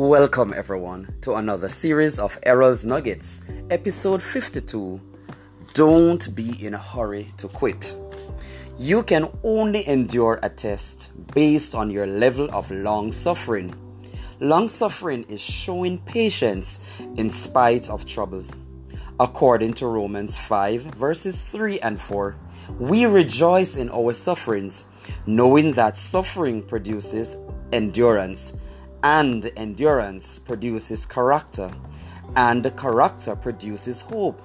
Welcome, everyone, to another series of Errol's Nuggets, episode 52. Don't be in a hurry to quit. You can only endure a test based on your level of long suffering. Long suffering is showing patience in spite of troubles. According to Romans 5, verses 3 and 4, we rejoice in our sufferings, knowing that suffering produces endurance and endurance produces character, and character produces hope.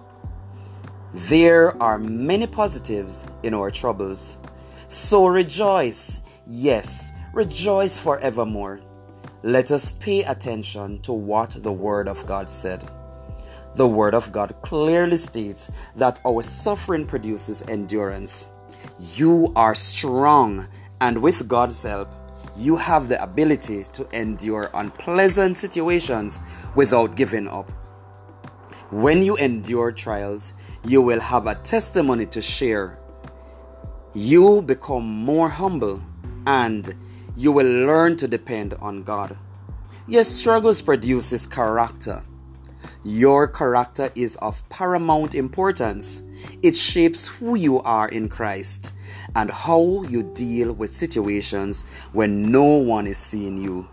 There are many positives in our troubles. So rejoice, yes, rejoice forevermore. Let us pay attention to what the Word of God said. The Word of God clearly states that our suffering produces endurance. You are strong, and with God's help, you have the ability to endure unpleasant situations without giving up. When you endure trials, you will have a testimony to share. You become more humble and you will learn to depend on God. Your struggles produces character. Your character is of paramount importance. It shapes who you are in Christ and how you deal with situations when no one is seeing you.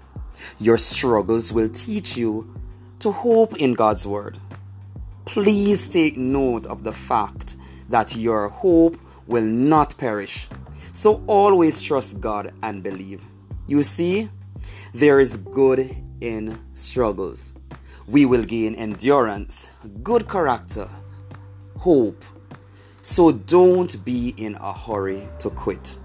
Your struggles will teach you to hope in God's Word. Please take note of the fact that your hope will not perish. So always trust God and believe. You see, there is good in struggles. We will gain endurance, good character, hope, so don't be in a hurry to quit.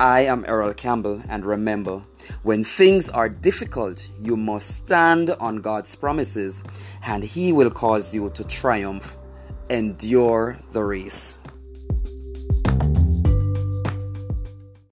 I am Errol Campbell, and remember, when things are difficult, you must stand on God's promises, and He will cause you to triumph. Endure the race.